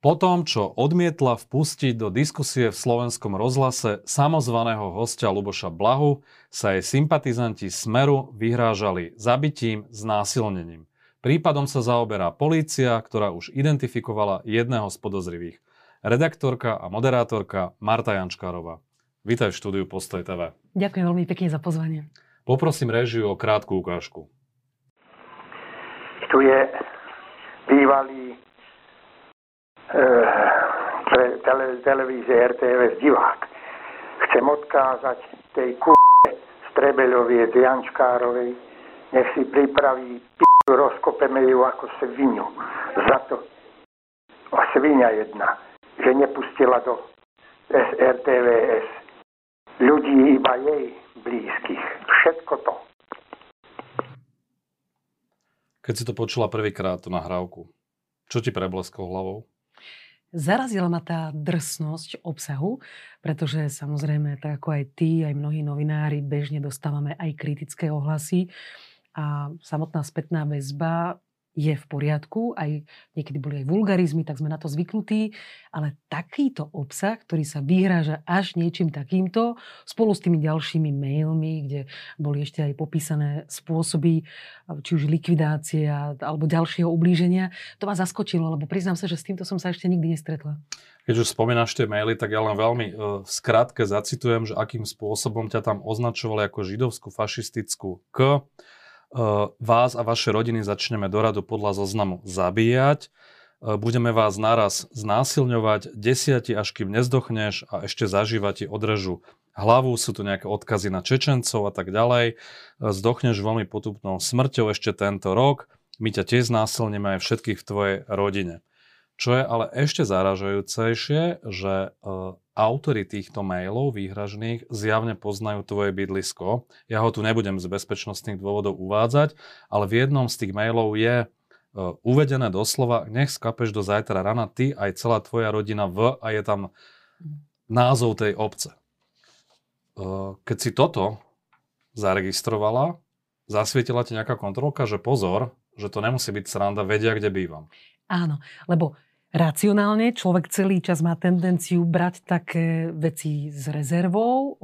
Po tom, čo odmietla vpustiť do diskusie v slovenskom rozhlase samozvaného hostia Luboša Blahu, sa jej sympatizanti Smeru vyhrážali zabitím, znásilnením. Prípadom sa zaoberá polícia, ktorá už identifikovala jedného z podozrivých. Redaktorka a moderátorka Marta Jančkárová. Vítaj v štúdiu Postoj TV. Ďakujem veľmi pekne za pozvanie. Poprosím režiu o krátku ukážku. Tu je bývalý pre tele, televízie RTVS divák. Chcem odkázať tej k Strebeľovie z Jančkárovej, nech si pripraví p***, rozkopeme ju ako svinu. Za to a svinia jedna, že nepustila do RTVS ľudí iba jej blízkych. Všetko to. Keď si to počula prvýkrát, tú nahrávku, čo ti preblesklo hlavou? Zarazila ma tá drsnosť obsahu, pretože samozrejme, tak ako aj ty, aj mnohí novinári, bežne dostávame aj kritické ohlasy a samotná spätná väzba je v poriadku, aj niekedy boli aj vulgarizmy, tak sme na to zvyknutí, ale takýto obsah, ktorý sa vyhráža až niečím takýmto, spolu s tými ďalšími mailmi, kde boli ešte aj popísané spôsoby, či už likvidácie alebo ďalšieho ublíženia, to ma zaskočilo, lebo priznám sa, že s týmto som sa ešte nikdy nestretla. Keď už spomínaš tie maily, tak ja len veľmi uh, v skratke zacitujem, že akým spôsobom ťa tam označovali ako židovskú fašistickú K, vás a vaše rodiny začneme do radu podľa zoznamu zabíjať, budeme vás naraz znásilňovať, desiati až kým nezdochneš a ešte zažívať ti odrežu hlavu, sú tu nejaké odkazy na Čečencov a tak ďalej, zdochneš veľmi potupnou smrťou ešte tento rok, my ťa tiež znásilníme aj všetkých v tvojej rodine. Čo je ale ešte zaražajúcejšie, že autory týchto mailov výhražných zjavne poznajú tvoje bydlisko. Ja ho tu nebudem z bezpečnostných dôvodov uvádzať, ale v jednom z tých mailov je e, uvedené doslova, nech skapeš do zajtra rana ty aj celá tvoja rodina v a je tam názov tej obce. E, keď si toto zaregistrovala, zasvietila ti nejaká kontrolka, že pozor, že to nemusí byť sranda, vedia, kde bývam. Áno, lebo racionálne človek celý čas má tendenciu brať také veci s rezervou,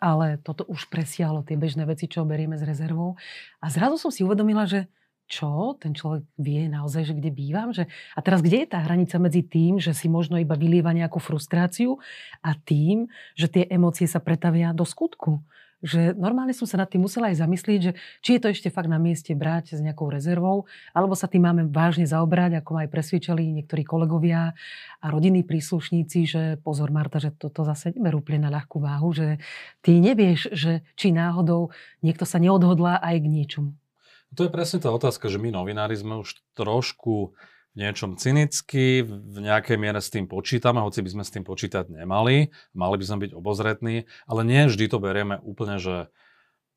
ale toto už presiahlo tie bežné veci, čo berieme s rezervou. A zrazu som si uvedomila, že čo ten človek vie naozaj, že kde bývam. Že... A teraz kde je tá hranica medzi tým, že si možno iba vylieva nejakú frustráciu a tým, že tie emócie sa pretavia do skutku že normálne som sa nad tým musela aj zamyslieť, že či je to ešte fakt na mieste brať s nejakou rezervou, alebo sa tým máme vážne zaobrať, ako ma aj presvedčali niektorí kolegovia a rodinní príslušníci, že pozor Marta, že toto zase neberú úplne na ľahkú váhu, že ty nevieš, že či náhodou niekto sa neodhodlá aj k niečomu. To je presne tá otázka, že my novinári sme už trošku niečom cynicky, v nejakej miere s tým počítame, hoci by sme s tým počítať nemali, mali by sme byť obozretní, ale nie vždy to berieme úplne, že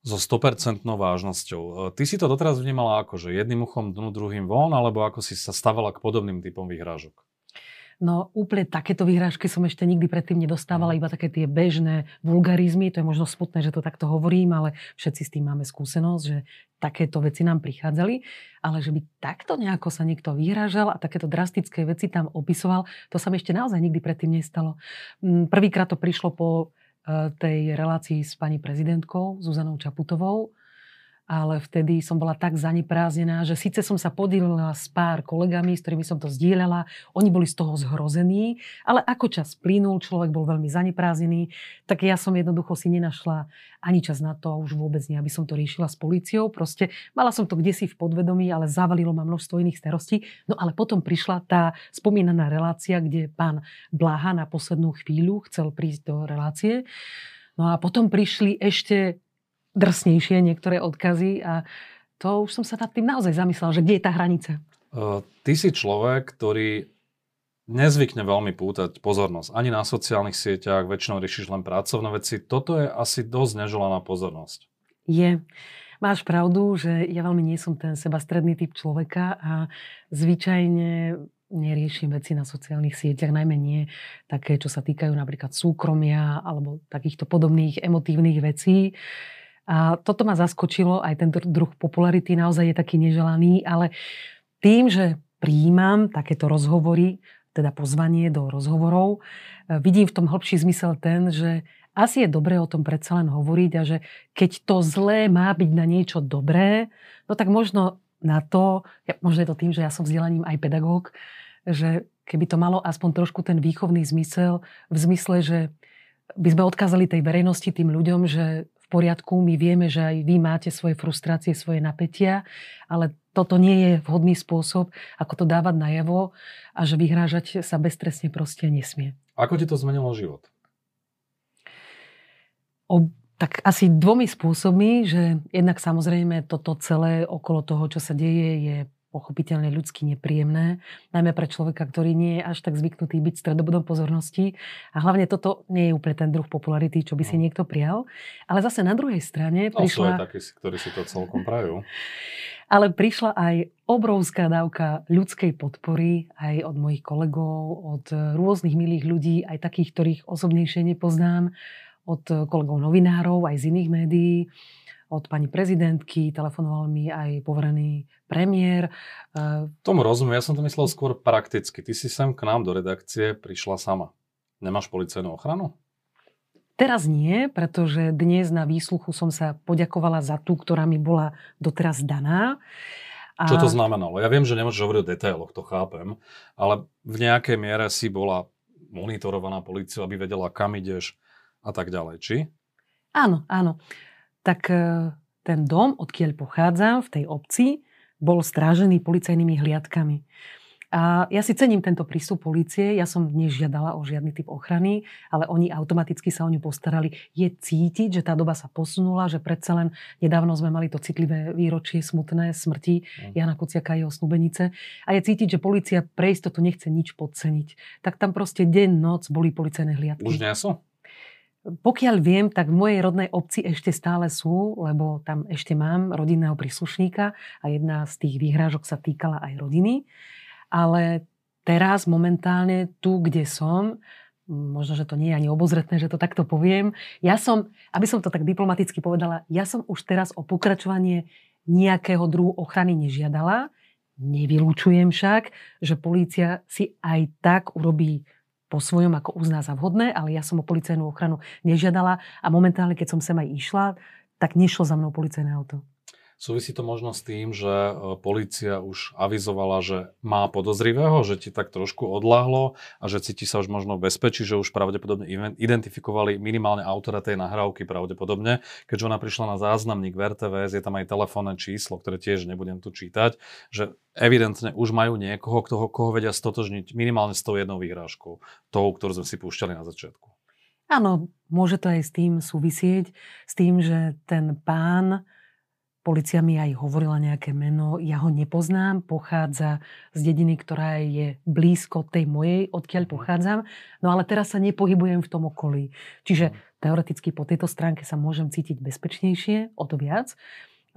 so 100% vážnosťou. E, ty si to doteraz vnímala ako, že jedným uchom dnu, druhým von, alebo ako si sa stavala k podobným typom výhrážok? No úplne takéto vyhrážky som ešte nikdy predtým nedostávala, iba také tie bežné vulgarizmy. To je možno smutné, že to takto hovorím, ale všetci s tým máme skúsenosť, že takéto veci nám prichádzali. Ale že by takto nejako sa niekto vyhrážal a takéto drastické veci tam opisoval, to sa mi ešte naozaj nikdy predtým nestalo. Mm, prvýkrát to prišlo po e, tej relácii s pani prezidentkou Zuzanou Čaputovou, ale vtedy som bola tak zaneprázdnená, že síce som sa podielila s pár kolegami, s ktorými som to zdieľala, oni boli z toho zhrození, ale ako čas plynul, človek bol veľmi zaneprázdnený, tak ja som jednoducho si nenašla ani čas na to, už vôbec nie, aby som to riešila s policiou. Proste mala som to kde v podvedomí, ale zavalilo ma množstvo iných starostí. No ale potom prišla tá spomínaná relácia, kde pán Blaha na poslednú chvíľu chcel prísť do relácie. No a potom prišli ešte drsnejšie niektoré odkazy a to už som sa nad tým naozaj zamyslela, že kde je tá hranica. Uh, ty si človek, ktorý nezvykne veľmi pútať pozornosť. Ani na sociálnych sieťach, väčšinou riešiš len pracovné veci. Toto je asi dosť neželaná pozornosť. Je. Máš pravdu, že ja veľmi nie som ten sebastredný typ človeka a zvyčajne neriešim veci na sociálnych sieťach, najmä nie také, čo sa týkajú napríklad súkromia alebo takýchto podobných emotívnych vecí. A toto ma zaskočilo, aj ten druh popularity naozaj je taký neželaný, ale tým, že prijímam takéto rozhovory teda pozvanie do rozhovorov. E, vidím v tom hĺbší zmysel ten, že asi je dobré o tom predsa len hovoriť a že keď to zlé má byť na niečo dobré, no tak možno na to, možno je to tým, že ja som vzdelaním aj pedagóg, že keby to malo aspoň trošku ten výchovný zmysel, v zmysle, že by sme odkázali tej verejnosti, tým ľuďom, že poriadku, my vieme, že aj vy máte svoje frustrácie, svoje napätia, ale toto nie je vhodný spôsob, ako to dávať najavo a že vyhrážať sa beztrestne proste nesmie. Ako ti to zmenilo život? O, tak asi dvomi spôsobmi, že jednak samozrejme toto celé okolo toho, čo sa deje, je pochopiteľne ľudsky nepríjemné, najmä pre človeka, ktorý nie je až tak zvyknutý byť stredobodom pozornosti. A hlavne toto nie je úplne ten druh popularity, čo by si no. niekto prijal. Ale zase na druhej strane no, prišla... Aj takí, ktorí si to celkom prajú. Ale prišla aj obrovská dávka ľudskej podpory aj od mojich kolegov, od rôznych milých ľudí, aj takých, ktorých osobnejšie nepoznám od kolegov novinárov, aj z iných médií, od pani prezidentky, telefonoval mi aj poverený premiér. E, Tomu rozumiem, ja som to myslel skôr prakticky. Ty si sem k nám do redakcie prišla sama. Nemáš policajnú ochranu? Teraz nie, pretože dnes na výsluchu som sa poďakovala za tú, ktorá mi bola doteraz daná. A... Čo to znamenalo? Ja viem, že nemôžeš hovoriť o detailoch, to chápem, ale v nejakej miere si bola monitorovaná policiou, aby vedela, kam ideš, a tak ďalej, či? Áno, áno. Tak e, ten dom, odkiaľ pochádzam, v tej obci, bol strážený policajnými hliadkami. A ja si cením tento prístup policie. Ja som nežiadala o žiadny typ ochrany, ale oni automaticky sa o ňu postarali. Je cítiť, že tá doba sa posunula, že predsa len nedávno sme mali to citlivé výročie smutné smrti mm. Jana Kuciaka a jeho snubenice. A je cítiť, že policia pre istotu nechce nič podceniť. Tak tam proste deň, noc boli policajné hliadky. Už nie sú? Pokiaľ viem, tak v mojej rodnej obci ešte stále sú, lebo tam ešte mám rodinného príslušníka a jedna z tých výhrážok sa týkala aj rodiny. Ale teraz momentálne tu, kde som, možno, že to nie je ani obozretné, že to takto poviem, ja som, aby som to tak diplomaticky povedala, ja som už teraz o pokračovanie nejakého druhu ochrany nežiadala. Nevylúčujem však, že polícia si aj tak urobí po svojom, ako uzná za vhodné, ale ja som o policajnú ochranu nežiadala a momentálne, keď som sem aj išla, tak nešlo za mnou policajné auto. Súvisí to možno s tým, že e, policia už avizovala, že má podozrivého, že ti tak trošku odláhlo a že cíti sa už možno bezpečí, že už pravdepodobne identifikovali minimálne autora tej nahrávky pravdepodobne. Keďže ona prišla na záznamník v RTVS, je tam aj telefónne číslo, ktoré tiež nebudem tu čítať, že evidentne už majú niekoho, koho, koho vedia stotožniť minimálne s tou jednou výhrážkou, tou, ktorú sme si púšťali na začiatku. Áno, môže to aj s tým súvisieť, s tým, že ten pán Polícia mi aj hovorila nejaké meno, ja ho nepoznám, pochádza z dediny, ktorá je blízko tej mojej, odkiaľ mhm. pochádzam, no ale teraz sa nepohybujem v tom okolí. Čiže mhm. teoreticky po tejto stránke sa môžem cítiť bezpečnejšie, o to viac,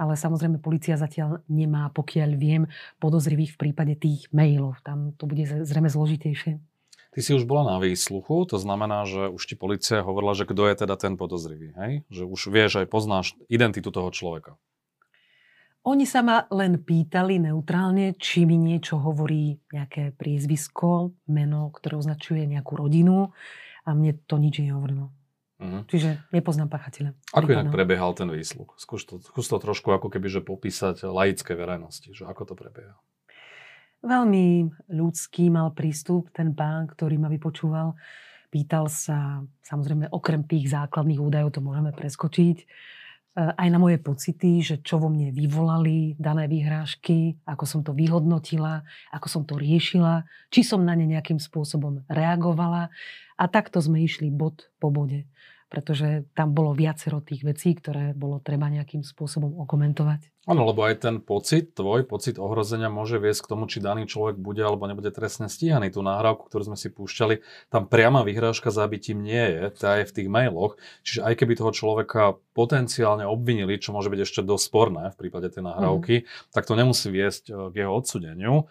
ale samozrejme policia zatiaľ nemá, pokiaľ viem, podozrivých v prípade tých mailov. Tam to bude zrejme zložitejšie. Ty si už bola na výsluchu, to znamená, že už ti policia hovorila, že kto je teda ten podozrivý, hej? Že už vieš aj poznáš identitu toho človeka. Oni sa ma len pýtali neutrálne, či mi niečo hovorí nejaké priezvisko, meno, ktoré označuje nejakú rodinu a mne to nič nehovorilo. Uh-huh. Čiže nepoznám pachateľa. Ako inak prebiehal ten výsluch? Skús to, skús to trošku ako keby, že popísať laické verejnosti, že ako to prebieha. Veľmi ľudský mal prístup ten pán, ktorý ma vypočúval. Pýtal sa, samozrejme, okrem tých základných údajov, to môžeme preskočiť, aj na moje pocity, že čo vo mne vyvolali dané výhrážky, ako som to vyhodnotila, ako som to riešila, či som na ne nejakým spôsobom reagovala. A takto sme išli bod po bode pretože tam bolo viacero tých vecí, ktoré bolo treba nejakým spôsobom okomentovať. Áno, lebo aj ten pocit, tvoj pocit ohrozenia môže viesť k tomu, či daný človek bude alebo nebude trestne stíhaný. Tú nahrávku, ktorú sme si púšťali, tam priama vyhrážka zabitím nie je, tá je v tých mailoch. Čiže aj keby toho človeka potenciálne obvinili, čo môže byť ešte dosť sporné v prípade tej nahrávky, mm. tak to nemusí viesť eh, k jeho odsudeniu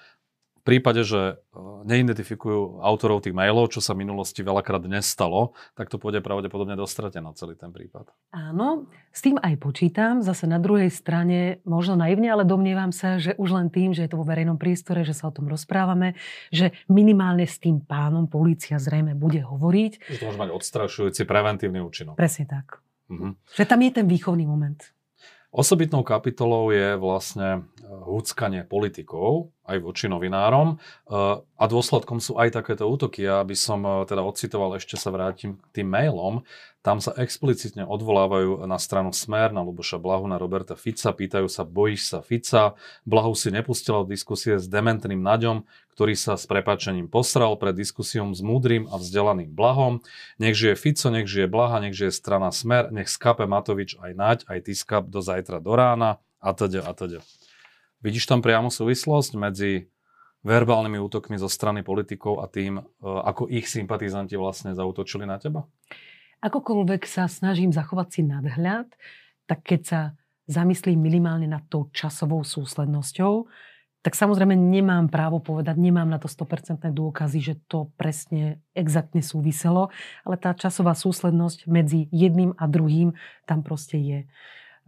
v prípade, že e, neidentifikujú autorov tých mailov, čo sa v minulosti veľakrát nestalo, tak to pôjde pravdepodobne dostratená celý ten prípad. Áno, s tým aj počítam. Zase na druhej strane, možno naivne, ale domnievam sa, že už len tým, že je to vo verejnom priestore, že sa o tom rozprávame, že minimálne s tým pánom polícia zrejme bude hovoriť. Že to môže mať odstrašujúci preventívny účinok. Presne tak. Mhm. Že tam je ten výchovný moment. Osobitnou kapitolou je vlastne e, húckanie politikov, aj voči novinárom. Eh, a dôsledkom sú aj takéto útoky. Ja by som eh, teda ocitoval, ešte sa vrátim k tým mailom. Tam sa explicitne odvolávajú na stranu Smer, na Luboša Blahu, na Roberta Fica. Pýtajú sa, bojíš sa Fica? Blahu si nepustila diskusie s dementným Naďom, ktorý sa s prepačením posral pred diskusiou s múdrym a vzdelaným Blahom. Nech žije Fico, nech žije Blaha, nech žije strana Smer, nech skape Matovič aj Naď, aj ty skap do zajtra do rána a teda a teda. Vidíš tam priamo súvislosť medzi verbálnymi útokmi zo strany politikov a tým, e, ako ich sympatizanti vlastne zautočili na teba? Akokoľvek sa snažím zachovať si nadhľad, tak keď sa zamyslím minimálne nad tou časovou súslednosťou, tak samozrejme nemám právo povedať, nemám na to 100% dôkazy, že to presne exaktne súviselo, ale tá časová súslednosť medzi jedným a druhým tam proste je.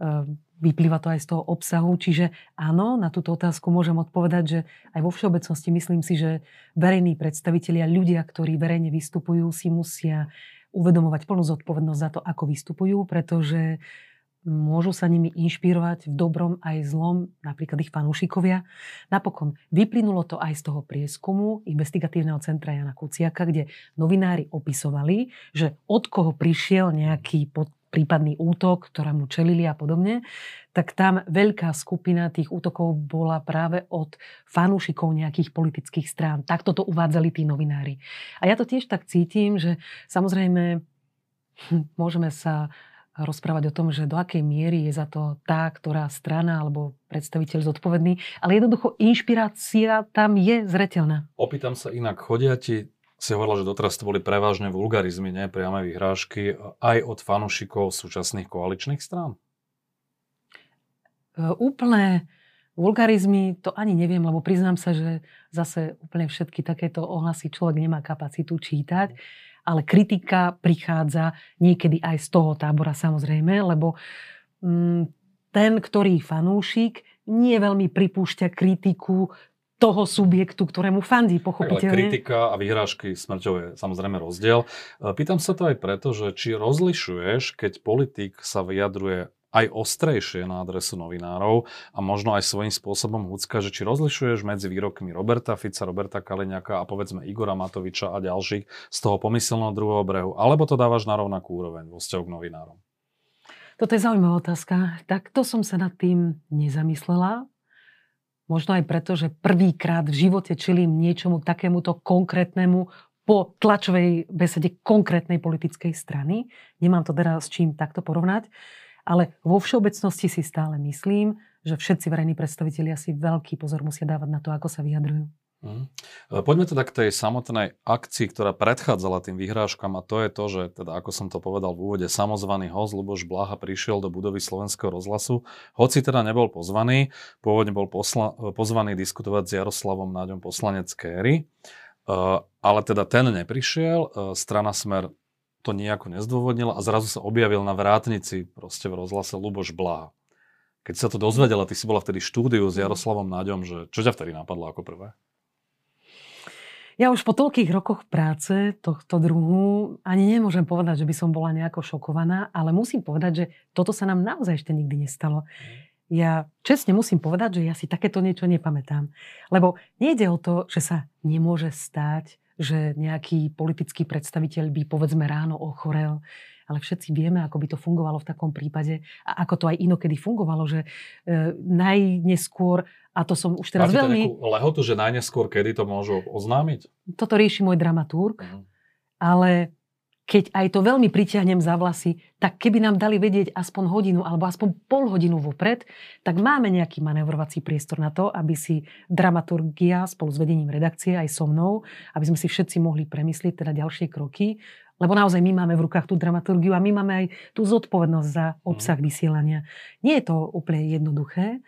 Ehm, vyplýva to aj z toho obsahu. Čiže áno, na túto otázku môžem odpovedať, že aj vo všeobecnosti myslím si, že verejní predstavitelia, ľudia, ktorí verejne vystupujú, si musia uvedomovať plnú zodpovednosť za to, ako vystupujú, pretože môžu sa nimi inšpirovať v dobrom aj zlom, napríklad ich fanúšikovia. Napokon vyplynulo to aj z toho prieskumu investigatívneho centra Jana Kuciaka, kde novinári opisovali, že od koho prišiel nejaký pod prípadný útok, ktorému čelili a podobne, tak tam veľká skupina tých útokov bola práve od fanúšikov nejakých politických strán. Takto to uvádzali tí novinári. A ja to tiež tak cítim, že samozrejme hm, môžeme sa rozprávať o tom, že do akej miery je za to tá, ktorá strana alebo predstaviteľ zodpovedný, ale jednoducho inšpirácia tam je zretelná. Opýtam sa inak, chodia ti si hovorila, že doteraz to boli prevažne vulgarizmy, nie priame vyhrážky, aj od fanúšikov súčasných koaličných strán? E, úplné vulgarizmy to ani neviem, lebo priznám sa, že zase úplne všetky takéto ohlasy človek nemá kapacitu čítať, ale kritika prichádza niekedy aj z toho tábora samozrejme, lebo mm, ten, ktorý fanúšik, nie veľmi pripúšťa kritiku toho subjektu, ktorému fandí, pochopiteľne. Ale kritika a vyhrážky smrťou je samozrejme rozdiel. E, pýtam sa to aj preto, že či rozlišuješ, keď politik sa vyjadruje aj ostrejšie na adresu novinárov a možno aj svojím spôsobom húcka, že či rozlišuješ medzi výrokmi Roberta Fica, Roberta Kaliňaka a povedzme Igora Matoviča a ďalších z toho pomyselného druhého brehu, alebo to dávaš na rovnakú úroveň vo vzťahu k novinárom? Toto je zaujímavá otázka. Takto som sa nad tým nezamyslela. Možno aj preto, že prvýkrát v živote čelím niečomu takémuto konkrétnemu po tlačovej besede konkrétnej politickej strany. Nemám to teraz s čím takto porovnať, ale vo všeobecnosti si stále myslím, že všetci verejní predstavitelia si veľký pozor musia dávať na to, ako sa vyjadrujú. Mm. Poďme teda k tej samotnej akcii, ktorá predchádzala tým vyhrážkam a to je to, že teda ako som to povedal v úvode, samozvaný host Luboš Blaha prišiel do budovy Slovenského rozhlasu, hoci teda nebol pozvaný, pôvodne bol posla, pozvaný diskutovať s Jaroslavom Náďom poslanec Kéry, uh, ale teda ten neprišiel, strana Smer to nejako nezdôvodnila a zrazu sa objavil na vrátnici proste v rozhlase Luboš Blaha. Keď sa to dozvedela, ty si bola vtedy štúdiu s Jaroslavom Náďom, že čo ťa vtedy napadlo ako prvé? Ja už po toľkých rokoch práce tohto druhu ani nemôžem povedať, že by som bola nejako šokovaná, ale musím povedať, že toto sa nám naozaj ešte nikdy nestalo. Ja čestne musím povedať, že ja si takéto niečo nepamätám. Lebo nejde o to, že sa nemôže stať, že nejaký politický predstaviteľ by povedzme ráno ochorel, ale všetci vieme, ako by to fungovalo v takom prípade a ako to aj inokedy fungovalo, že e, najneskôr a to som už teraz Máte veľmi... lehotu, že najneskôr kedy to môžu oznámiť? Toto rieši môj dramaturg, uh-huh. ale keď aj to veľmi pritiahnem za vlasy, tak keby nám dali vedieť aspoň hodinu alebo aspoň pol hodinu vopred, tak máme nejaký manevrovací priestor na to, aby si dramaturgia spolu s vedením redakcie aj so mnou, aby sme si všetci mohli premyslieť teda ďalšie kroky Lebo naozaj my máme v rukách tú dramaturgiu a my máme aj tú zodpovednosť za obsah mm. vysielania. Nie je to úplne jednoduché.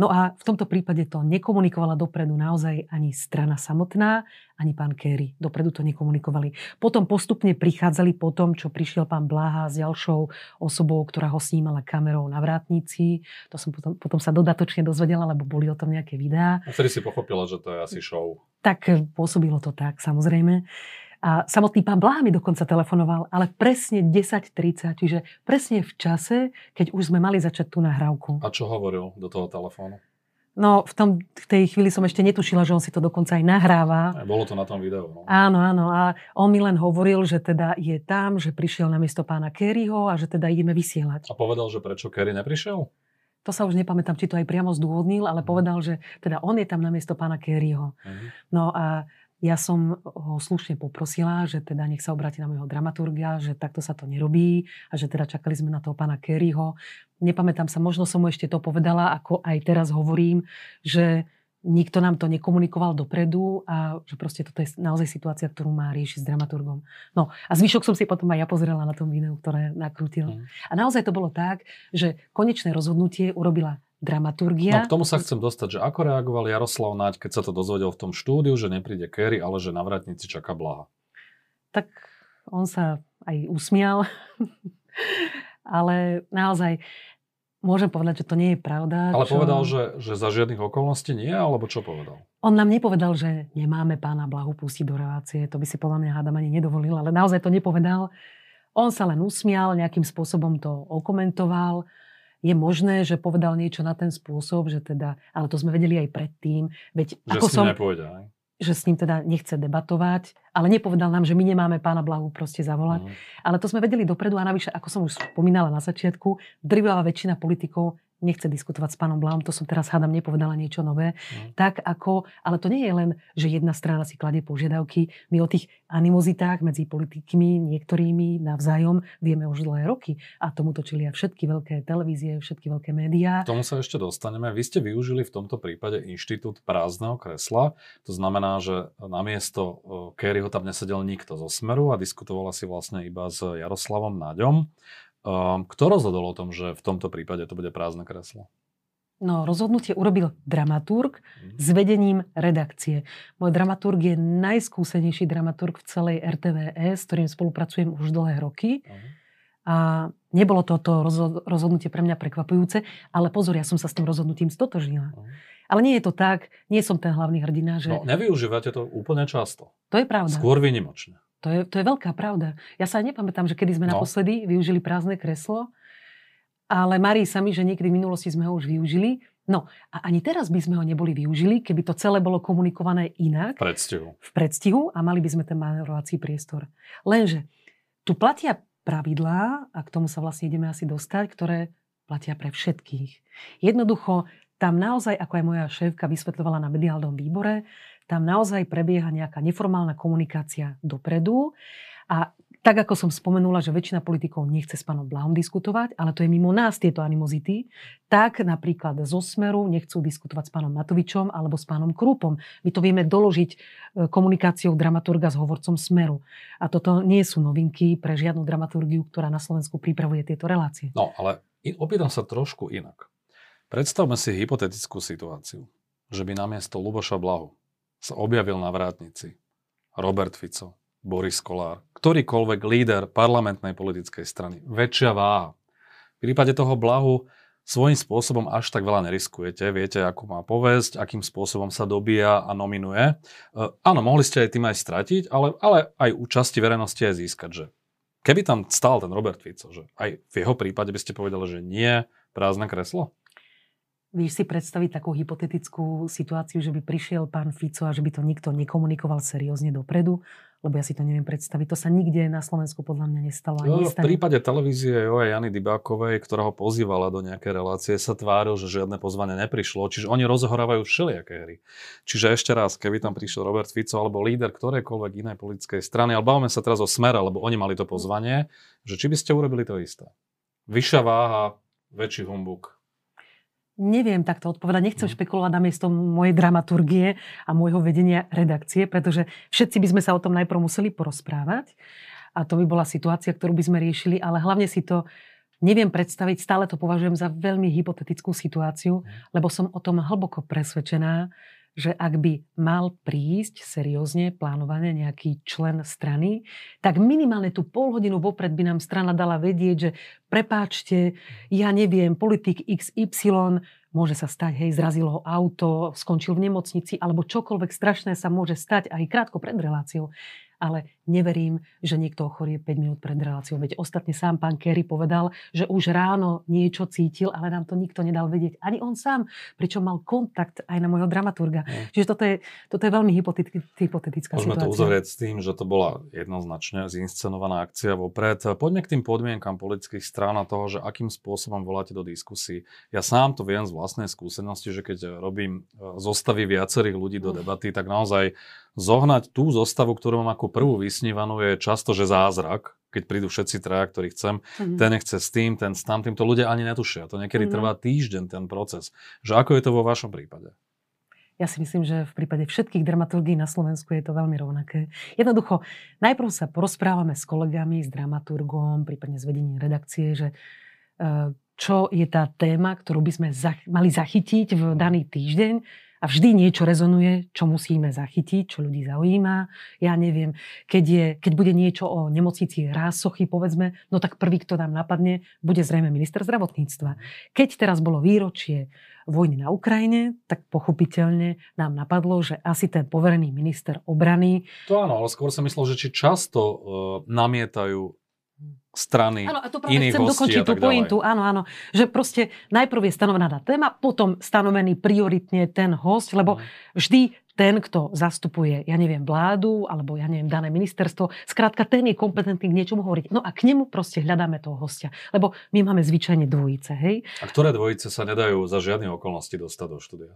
No a v tomto prípade to nekomunikovala dopredu naozaj ani strana samotná, ani pán Kerry. Dopredu to nekomunikovali. Potom postupne prichádzali po tom, čo prišiel pán Blaha s ďalšou osobou, ktorá ho snímala kamerou na vrátnici. To som potom, potom sa dodatočne dozvedela, lebo boli o tom nejaké videá. A vtedy si pochopila, že to je asi show. Tak pôsobilo to tak, samozrejme. A samotný pán Blaha mi dokonca telefonoval, ale presne 10.30, čiže presne v čase, keď už sme mali začať tú nahrávku. A čo hovoril do toho telefónu? No, v, tom, v tej chvíli som ešte netušila, že on si to dokonca aj nahráva. Aj bolo to na tom videu. No. Áno, áno. A on mi len hovoril, že teda je tam, že prišiel na miesto pána Kerryho a že teda ideme vysielať. A povedal, že prečo Kerry neprišiel? To sa už nepamätám, či to aj priamo zdôvodnil, ale mhm. povedal, že teda on je tam na miesto pána Kerryho. Uh-huh. No a ja som ho slušne poprosila, že teda nech sa obráti na môjho dramaturgia, že takto sa to nerobí a že teda čakali sme na toho pána Kerryho. Nepamätám sa, možno som mu ešte to povedala, ako aj teraz hovorím, že nikto nám to nekomunikoval dopredu a že proste toto je naozaj situácia, ktorú má riešiť s dramaturgom. No a zvyšok som si potom aj ja pozrela na tom videu, ktoré nakrútil. Mm. A naozaj to bolo tak, že konečné rozhodnutie urobila dramaturgia. No k tomu sa chcem dostať, že ako reagoval Jaroslav Naď, keď sa to dozvedel v tom štúdiu, že nepríde Kerry, ale že na vratnici čaká Blaha? Tak on sa aj usmial, ale naozaj môžem povedať, že to nie je pravda. Ale čo... povedal, že, že za žiadnych okolností nie, alebo čo povedal? On nám nepovedal, že nemáme pána Blahu pustiť do relácie, to by si podľa mňa hádam ani nedovolil, ale naozaj to nepovedal. On sa len usmial, nejakým spôsobom to okomentoval je možné, že povedal niečo na ten spôsob, že teda, ale to sme vedeli aj predtým, veď že ako som, nepôjde, že s ním teda nechce debatovať, ale nepovedal nám, že my nemáme pána Blahu proste zavolať. Mm. Ale to sme vedeli dopredu a navyše, ako som už spomínala na začiatku, drvivá väčšina politikov nechce diskutovať s pánom Blahom, to som teraz hádam nepovedala niečo nové, mm. tak ako, ale to nie je len, že jedna strana si kladie požiadavky, my o tých animozitách medzi politikmi, niektorými navzájom vieme už dlhé roky a tomu točili aj všetky veľké televízie, všetky veľké médiá. K tomu sa ešte dostaneme. Vy ste využili v tomto prípade inštitút prázdneho kresla, to znamená, že namiesto Kerryho tam nesedel nikto zo Smeru a diskutovala si vlastne iba s Jaroslavom Naďom. Um, kto rozhodol o tom, že v tomto prípade to bude prázdne kreslo? No, rozhodnutie urobil dramaturg mm. s vedením redakcie. Môj dramaturg je najskúsenejší dramaturg v celej RTVS, s ktorým spolupracujem už dlhé roky. Mm. A nebolo toto rozhodnutie pre mňa prekvapujúce, ale pozor, ja som sa s tým rozhodnutím stotožnila. Mm. Ale nie je to tak, nie som ten hlavný hrdina, že... No, nevyužívate to úplne často. To je pravda. Skôr vynimočne. To je, to je veľká pravda. Ja sa nepamätám, že kedy sme no. naposledy využili prázdne kreslo, ale Marii sa mi, že niekedy v minulosti sme ho už využili. No a ani teraz by sme ho neboli využili, keby to celé bolo komunikované inak. V predstihu. V predstihu a mali by sme ten manevrovací priestor. Lenže tu platia pravidlá, a k tomu sa vlastne ideme asi dostať, ktoré platia pre všetkých. Jednoducho, tam naozaj, ako aj moja šéfka vysvetľovala na mediálnom výbore, tam naozaj prebieha nejaká neformálna komunikácia dopredu a tak ako som spomenula, že väčšina politikov nechce s pánom Blahom diskutovať, ale to je mimo nás tieto animozity, tak napríklad zo Smeru nechcú diskutovať s pánom Matovičom alebo s pánom Krúpom. My to vieme doložiť e, komunikáciou dramaturga s hovorcom Smeru. A toto nie sú novinky pre žiadnu dramaturgiu, ktorá na Slovensku pripravuje tieto relácie. No, ale opýtam sa trošku inak. Predstavme si hypotetickú situáciu, že by namiesto Luboša Blahu sa objavil na vrátnici Robert Fico, Boris Kolár, ktorýkoľvek líder parlamentnej politickej strany. Väčšia váha. V prípade toho blahu svojím spôsobom až tak veľa neriskujete. Viete, ako má povesť, akým spôsobom sa dobíja a nominuje. E, áno, mohli ste aj tým aj stratiť, ale, ale aj u verejnosti aj získať, že keby tam stál ten Robert Fico, že aj v jeho prípade by ste povedali, že nie prázdne kreslo? Vieš si predstaviť takú hypotetickú situáciu, že by prišiel pán Fico a že by to nikto nekomunikoval seriózne dopredu? Lebo ja si to neviem predstaviť. To sa nikde na Slovensku podľa mňa nestalo. No, v prípade televízie Joje Jany Dybákovej, ktorá ho pozývala do nejakej relácie, sa tváril, že žiadne pozvanie neprišlo. Čiže oni rozhorávajú všelijaké hry. Čiže ešte raz, keby tam prišiel Robert Fico alebo líder ktorejkoľvek inej politickej strany, ale bavíme sa teraz o smere, lebo oni mali to pozvanie, že či by ste urobili to isté. Vyššia váha, väčší humbuk, Neviem takto odpovedať, nechcem no. špekulovať na miesto mojej dramaturgie a môjho vedenia redakcie, pretože všetci by sme sa o tom najprv museli porozprávať. a to by bola situácia, ktorú by sme riešili, ale hlavne si to neviem predstaviť, stále to považujem za veľmi hypotetickú situáciu, mhm. lebo som o tom hlboko presvedčená, že ak by mal prísť seriózne plánované nejaký člen strany, tak minimálne tú pol hodinu vopred by nám strana dala vedieť, že prepáčte, ja neviem, politik XY môže sa stať, hej, zrazilo ho auto, skončil v nemocnici, alebo čokoľvek strašné sa môže stať aj krátko pred reláciou ale neverím, že niekto ochorie 5 minút pred reláciou. Veď ostatne sám pán Kerry povedal, že už ráno niečo cítil, ale nám to nikto nedal vedieť. Ani on sám, pričom mal kontakt aj na môjho dramaturga. Mm. Čiže toto je, toto je veľmi hypotetická Môžeme situácia. to uzavrieť s tým, že to bola jednoznačne zinscenovaná akcia vopred. Poďme k tým podmienkam politických strán a toho, že akým spôsobom voláte do diskusí. Ja sám to viem z vlastnej skúsenosti, že keď robím e, zostavy viacerých ľudí do debaty, tak naozaj zohnať tú zostavu, ktorú mám ako prvú vysnívanú, je často, že zázrak, keď prídu všetci traja, ktorí chcem, mm-hmm. ten nechce s tým, ten s tamtým, to ľudia ani netušia. To niekedy mm-hmm. trvá týždeň ten proces. Že ako je to vo vašom prípade? Ja si myslím, že v prípade všetkých dramaturgií na Slovensku je to veľmi rovnaké. Jednoducho, najprv sa porozprávame s kolegami, s dramaturgom, prípadne s vedením redakcie, že e, čo je tá téma, ktorú by sme mali zachytiť v daný týždeň a vždy niečo rezonuje, čo musíme zachytiť, čo ľudí zaujíma. Ja neviem, keď, je, keď bude niečo o nemocnici Rásochy, povedzme, no tak prvý, kto nám napadne, bude zrejme minister zdravotníctva. Keď teraz bolo výročie vojny na Ukrajine, tak pochopiteľne nám napadlo, že asi ten poverený minister obrany... To áno, ale skôr sa myslel, že či často uh, namietajú strany áno, a to práve iných chcem dokončiť tú pointu. Áno, áno. Že proste najprv je stanovená tá téma, potom stanovený prioritne ten host, lebo mm. vždy ten, kto zastupuje, ja neviem, vládu, alebo ja neviem, dané ministerstvo, skrátka ten je kompetentný k niečomu hovoriť. No a k nemu proste hľadáme toho hostia. Lebo my máme zvyčajne dvojice, hej? A ktoré dvojice sa nedajú za žiadne okolnosti dostať do štúdia?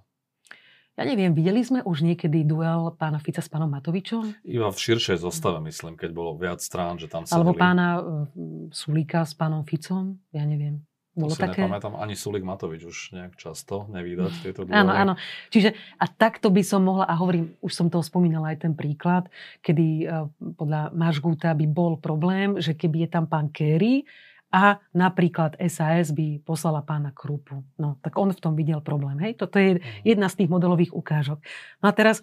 Ja neviem, videli sme už niekedy duel pána Fica s pánom Matovičom? Iba v širšej zostave, myslím, keď bolo viac strán, že tam sedeli. Alebo pána uh, Sulíka s pánom Ficom? Ja neviem. Bolo to si také... nepamätám, ani Sulik Matovič už nejak často nevydať tieto duely. Áno, áno. Čiže a takto by som mohla, a hovorím, už som toho spomínala aj ten príklad, kedy uh, podľa Mažgúta by bol problém, že keby je tam pán Kerry a napríklad SAS by poslala pána Krupu. No, tak on v tom videl problém. Hej? Toto je mhm. jedna z tých modelových ukážok. No a teraz,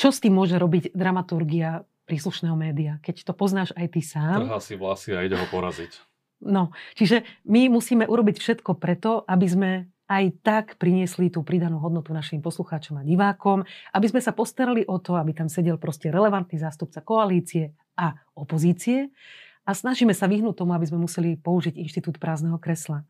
čo s tým môže robiť dramaturgia príslušného média, keď to poznáš aj ty sám? Trhá si vlasy a ide ho poraziť. No, čiže my musíme urobiť všetko preto, aby sme aj tak priniesli tú pridanú hodnotu našim poslucháčom a divákom, aby sme sa postarali o to, aby tam sedel proste relevantný zástupca koalície a opozície a snažíme sa vyhnúť tomu, aby sme museli použiť inštitút prázdneho kresla.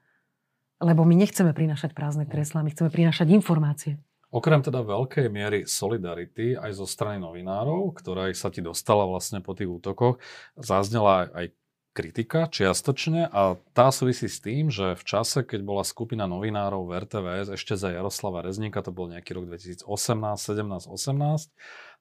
Lebo my nechceme prinašať prázdne kresla, my chceme prinašať informácie. Okrem teda veľkej miery solidarity aj zo strany novinárov, ktorá sa ti dostala vlastne po tých útokoch, zaznela aj kritika čiastočne a tá súvisí s tým, že v čase, keď bola skupina novinárov v RTVS ešte za Jaroslava Rezníka, to bol nejaký rok 2018, 17, 18,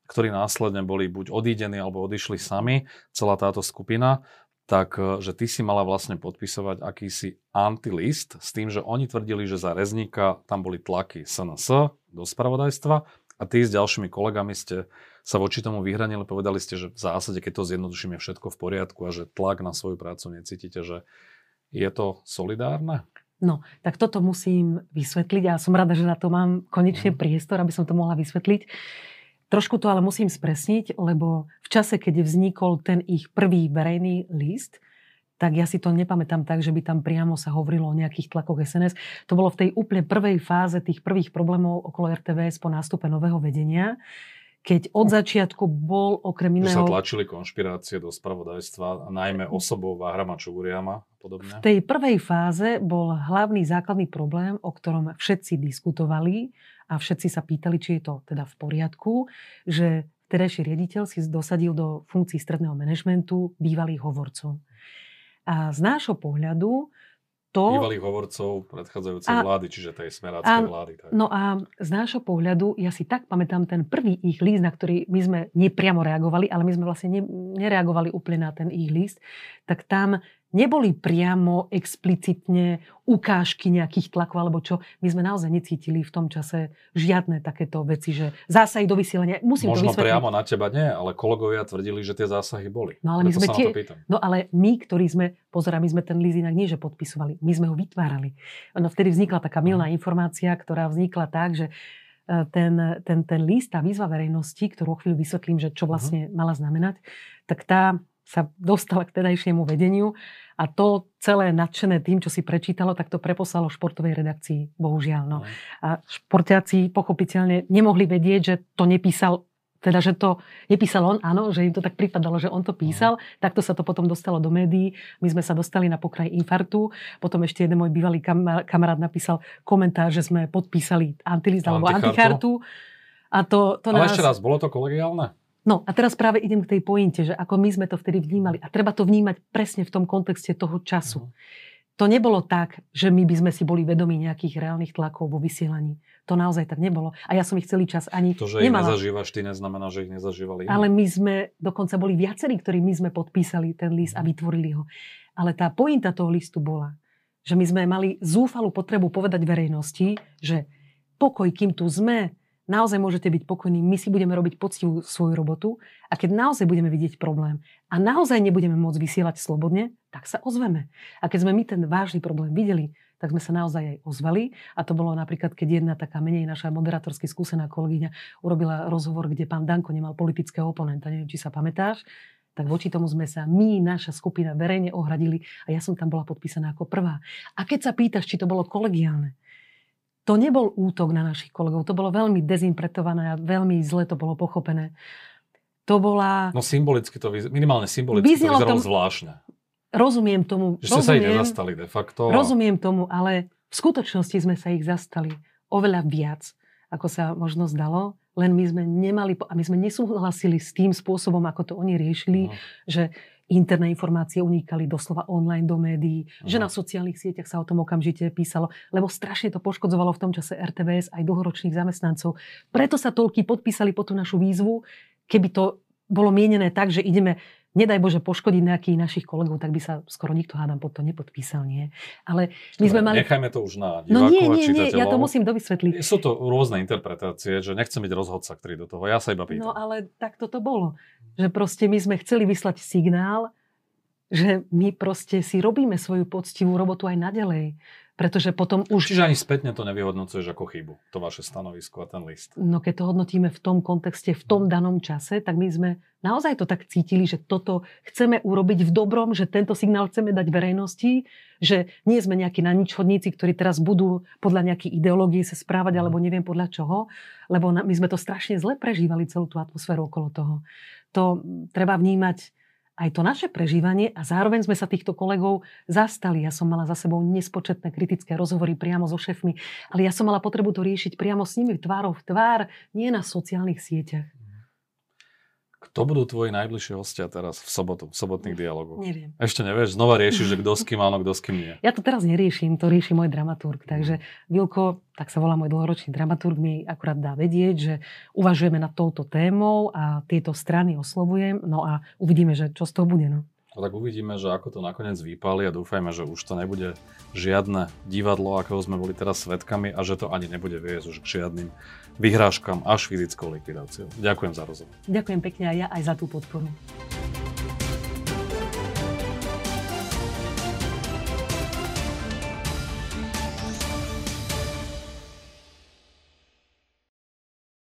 ktorí následne boli buď odídení alebo odišli sami, celá táto skupina, tak e, že ty si mala vlastne podpisovať akýsi antilist s tým, že oni tvrdili, že za Rezníka tam boli tlaky SNS do spravodajstva a ty s ďalšími kolegami ste sa voči tomu vyhranili, povedali ste, že v zásade, keď to zjednodušíme, je všetko v poriadku a že tlak na svoju prácu necítite, že je to solidárne? No, tak toto musím vysvetliť a som rada, že na to mám konečne mhm. priestor, aby som to mohla vysvetliť. Trošku to ale musím spresniť, lebo v čase, keď vznikol ten ich prvý verejný list, tak ja si to nepamätám tak, že by tam priamo sa hovorilo o nejakých tlakoch SNS. To bolo v tej úplne prvej fáze tých prvých problémov okolo RTVS po nástupe nového vedenia, keď od začiatku bol okrem iného... Že sa tlačili konšpirácie do spravodajstva, najmä osobou Váhrama Čuguriama a podobne. V tej prvej fáze bol hlavný základný problém, o ktorom všetci diskutovali a všetci sa pýtali, či je to teda v poriadku, že terajší riaditeľ si dosadil do funkcií stredného manažmentu bývalých hovorcov. A z nášho pohľadu to... Bývalých hovorcov predchádzajúcej a, vlády, čiže tej smeráckej vlády. Tak. No a z nášho pohľadu, ja si tak pamätám ten prvý ich list, na ktorý my sme nepriamo reagovali, ale my sme vlastne ne, nereagovali úplne na ten ich list, tak tam neboli priamo explicitne ukážky nejakých tlakov alebo čo. My sme naozaj necítili v tom čase žiadne takéto veci, že zásahy do vysielania. Musím Možno to vysvetliť. priamo na teba nie, ale kolegovia tvrdili, že tie zásahy boli. No ale my sme tie, no ale my, ktorí sme, pozera, my sme ten list inak nie, že podpisovali, my sme ho vytvárali. No vtedy vznikla taká milná Mhm. informácia, ktorá vznikla tak, že e, ten, ten, ten list, tá výzva verejnosti, ktorú o chvíľu vysvetlím, že čo vlastne Mhm. mala znamenať, tak tá sa dostala k tedajšiemu vedeniu a to celé nadšené tým, čo si prečítalo, tak to preposlalo športovej redakcii, bohužiaľ. No. Mhm. A športiaci pochopiteľne nemohli vedieť, že to nepísal teda, že to nepísal on, áno, že im to tak pripadalo, že on to písal, takto sa to potom dostalo do médií, my sme sa dostali na pokraj infartu, potom ešte jeden môj bývalý kam- kamarát napísal komentár, že sme podpísali antilist alebo Antichartu. antichartu. A to, to Ale nás... ešte raz, bolo to kolegiálne? No a teraz práve idem k tej pointe, že ako my sme to vtedy vnímali. A treba to vnímať presne v tom kontexte toho času. Mhm. To nebolo tak, že my by sme si boli vedomi nejakých reálnych tlakov vo vysielaní. To naozaj tak nebolo. A ja som ich celý čas ani To, že ich nemala. nezažívaš, ty neznamená, že ich nezažívali. Ale my sme, dokonca boli viacerí, ktorí my sme podpísali ten list a vytvorili ho. Ale tá pointa toho listu bola, že my sme mali zúfalú potrebu povedať verejnosti, že pokoj, kým tu sme, naozaj môžete byť pokojní, my si budeme robiť poctivú svoju robotu a keď naozaj budeme vidieť problém a naozaj nebudeme môcť vysielať slobodne, tak sa ozveme. A keď sme my ten vážny problém videli, tak sme sa naozaj aj ozvali. A to bolo napríklad, keď jedna taká menej naša moderátorsky skúsená kolegyňa urobila rozhovor, kde pán Danko nemal politického oponenta, neviem, či sa pamätáš, tak voči tomu sme sa my, naša skupina, verejne ohradili a ja som tam bola podpísaná ako prvá. A keď sa pýtaš, či to bolo kolegiálne, to nebol útok na našich kolegov, to bolo veľmi dezimpretované a veľmi zle to bolo pochopené. To bola... No symbolicky to, vyz- minimálne symbolicky Vyznelo to vyzeralo to- zvláštne. Rozumiem tomu. Že ste sa ich rozumiem, nezastali de facto. Rozumiem tomu, ale v skutočnosti sme sa ich zastali oveľa viac, ako sa možno zdalo, len my sme nemali, a my sme nesúhlasili s tým spôsobom, ako to oni riešili, Mhm. že interné informácie unikali doslova online do médií, že Aha. na sociálnych sieťach sa o tom okamžite písalo, lebo strašne to poškodzovalo v tom čase RTVS aj dlhoročných zamestnancov. Preto sa toľky podpísali po tú našu výzvu, keby to bolo mienené tak, že ideme nedaj Bože poškodiť nejakých našich kolegov, tak by sa skoro nikto hádam pod to nepodpísal, nie. Ale my sme mali... Nechajme to už na divákov No nie, nie, nie, ja to musím dovysvetliť. Sú to rôzne interpretácie, že nechcem byť rozhodca, ktorý do toho. Ja sa iba pýtam. No ale tak toto bolo. Že proste my sme chceli vyslať signál, že my proste si robíme svoju poctivú robotu aj naďalej. Pretože potom už... Čiže ani spätne to nevyhodnocuješ ako chybu, to vaše stanovisko a ten list. No keď to hodnotíme v tom kontexte, v tom danom čase, tak my sme naozaj to tak cítili, že toto chceme urobiť v dobrom, že tento signál chceme dať verejnosti, že nie sme nejakí na nič chodníci, ktorí teraz budú podľa nejakej ideológie sa správať, alebo neviem podľa čoho, lebo my sme to strašne zle prežívali, celú tú atmosféru okolo toho. To mm, treba vnímať aj to naše prežívanie a zároveň sme sa týchto kolegov zastali. Ja som mala za sebou nespočetné kritické rozhovory priamo so šefmi, ale ja som mala potrebu to riešiť priamo s nimi tvárou v tvár, nie na sociálnych sieťach. Kto budú tvoji najbližšie hostia teraz v sobotu, v sobotných dialogoch? Neviem. Ešte nevieš, znova riešiš, že kto s kým áno, kto s kým nie. Ja to teraz neriešim, to rieši môj dramaturg. Takže Vilko, tak sa volá môj dlhoročný dramaturg, mi akurát dá vedieť, že uvažujeme nad touto témou a tieto strany oslovujem. No a uvidíme, že čo z toho bude. No. No tak uvidíme, že ako to nakoniec vypáli a dúfajme, že už to nebude žiadne divadlo, akého sme boli teraz svetkami a že to ani nebude viesť už k žiadnym vyhrážkam až fyzickou likvidáciou. Ďakujem za rozhovor. Ďakujem pekne aj ja aj za tú podporu.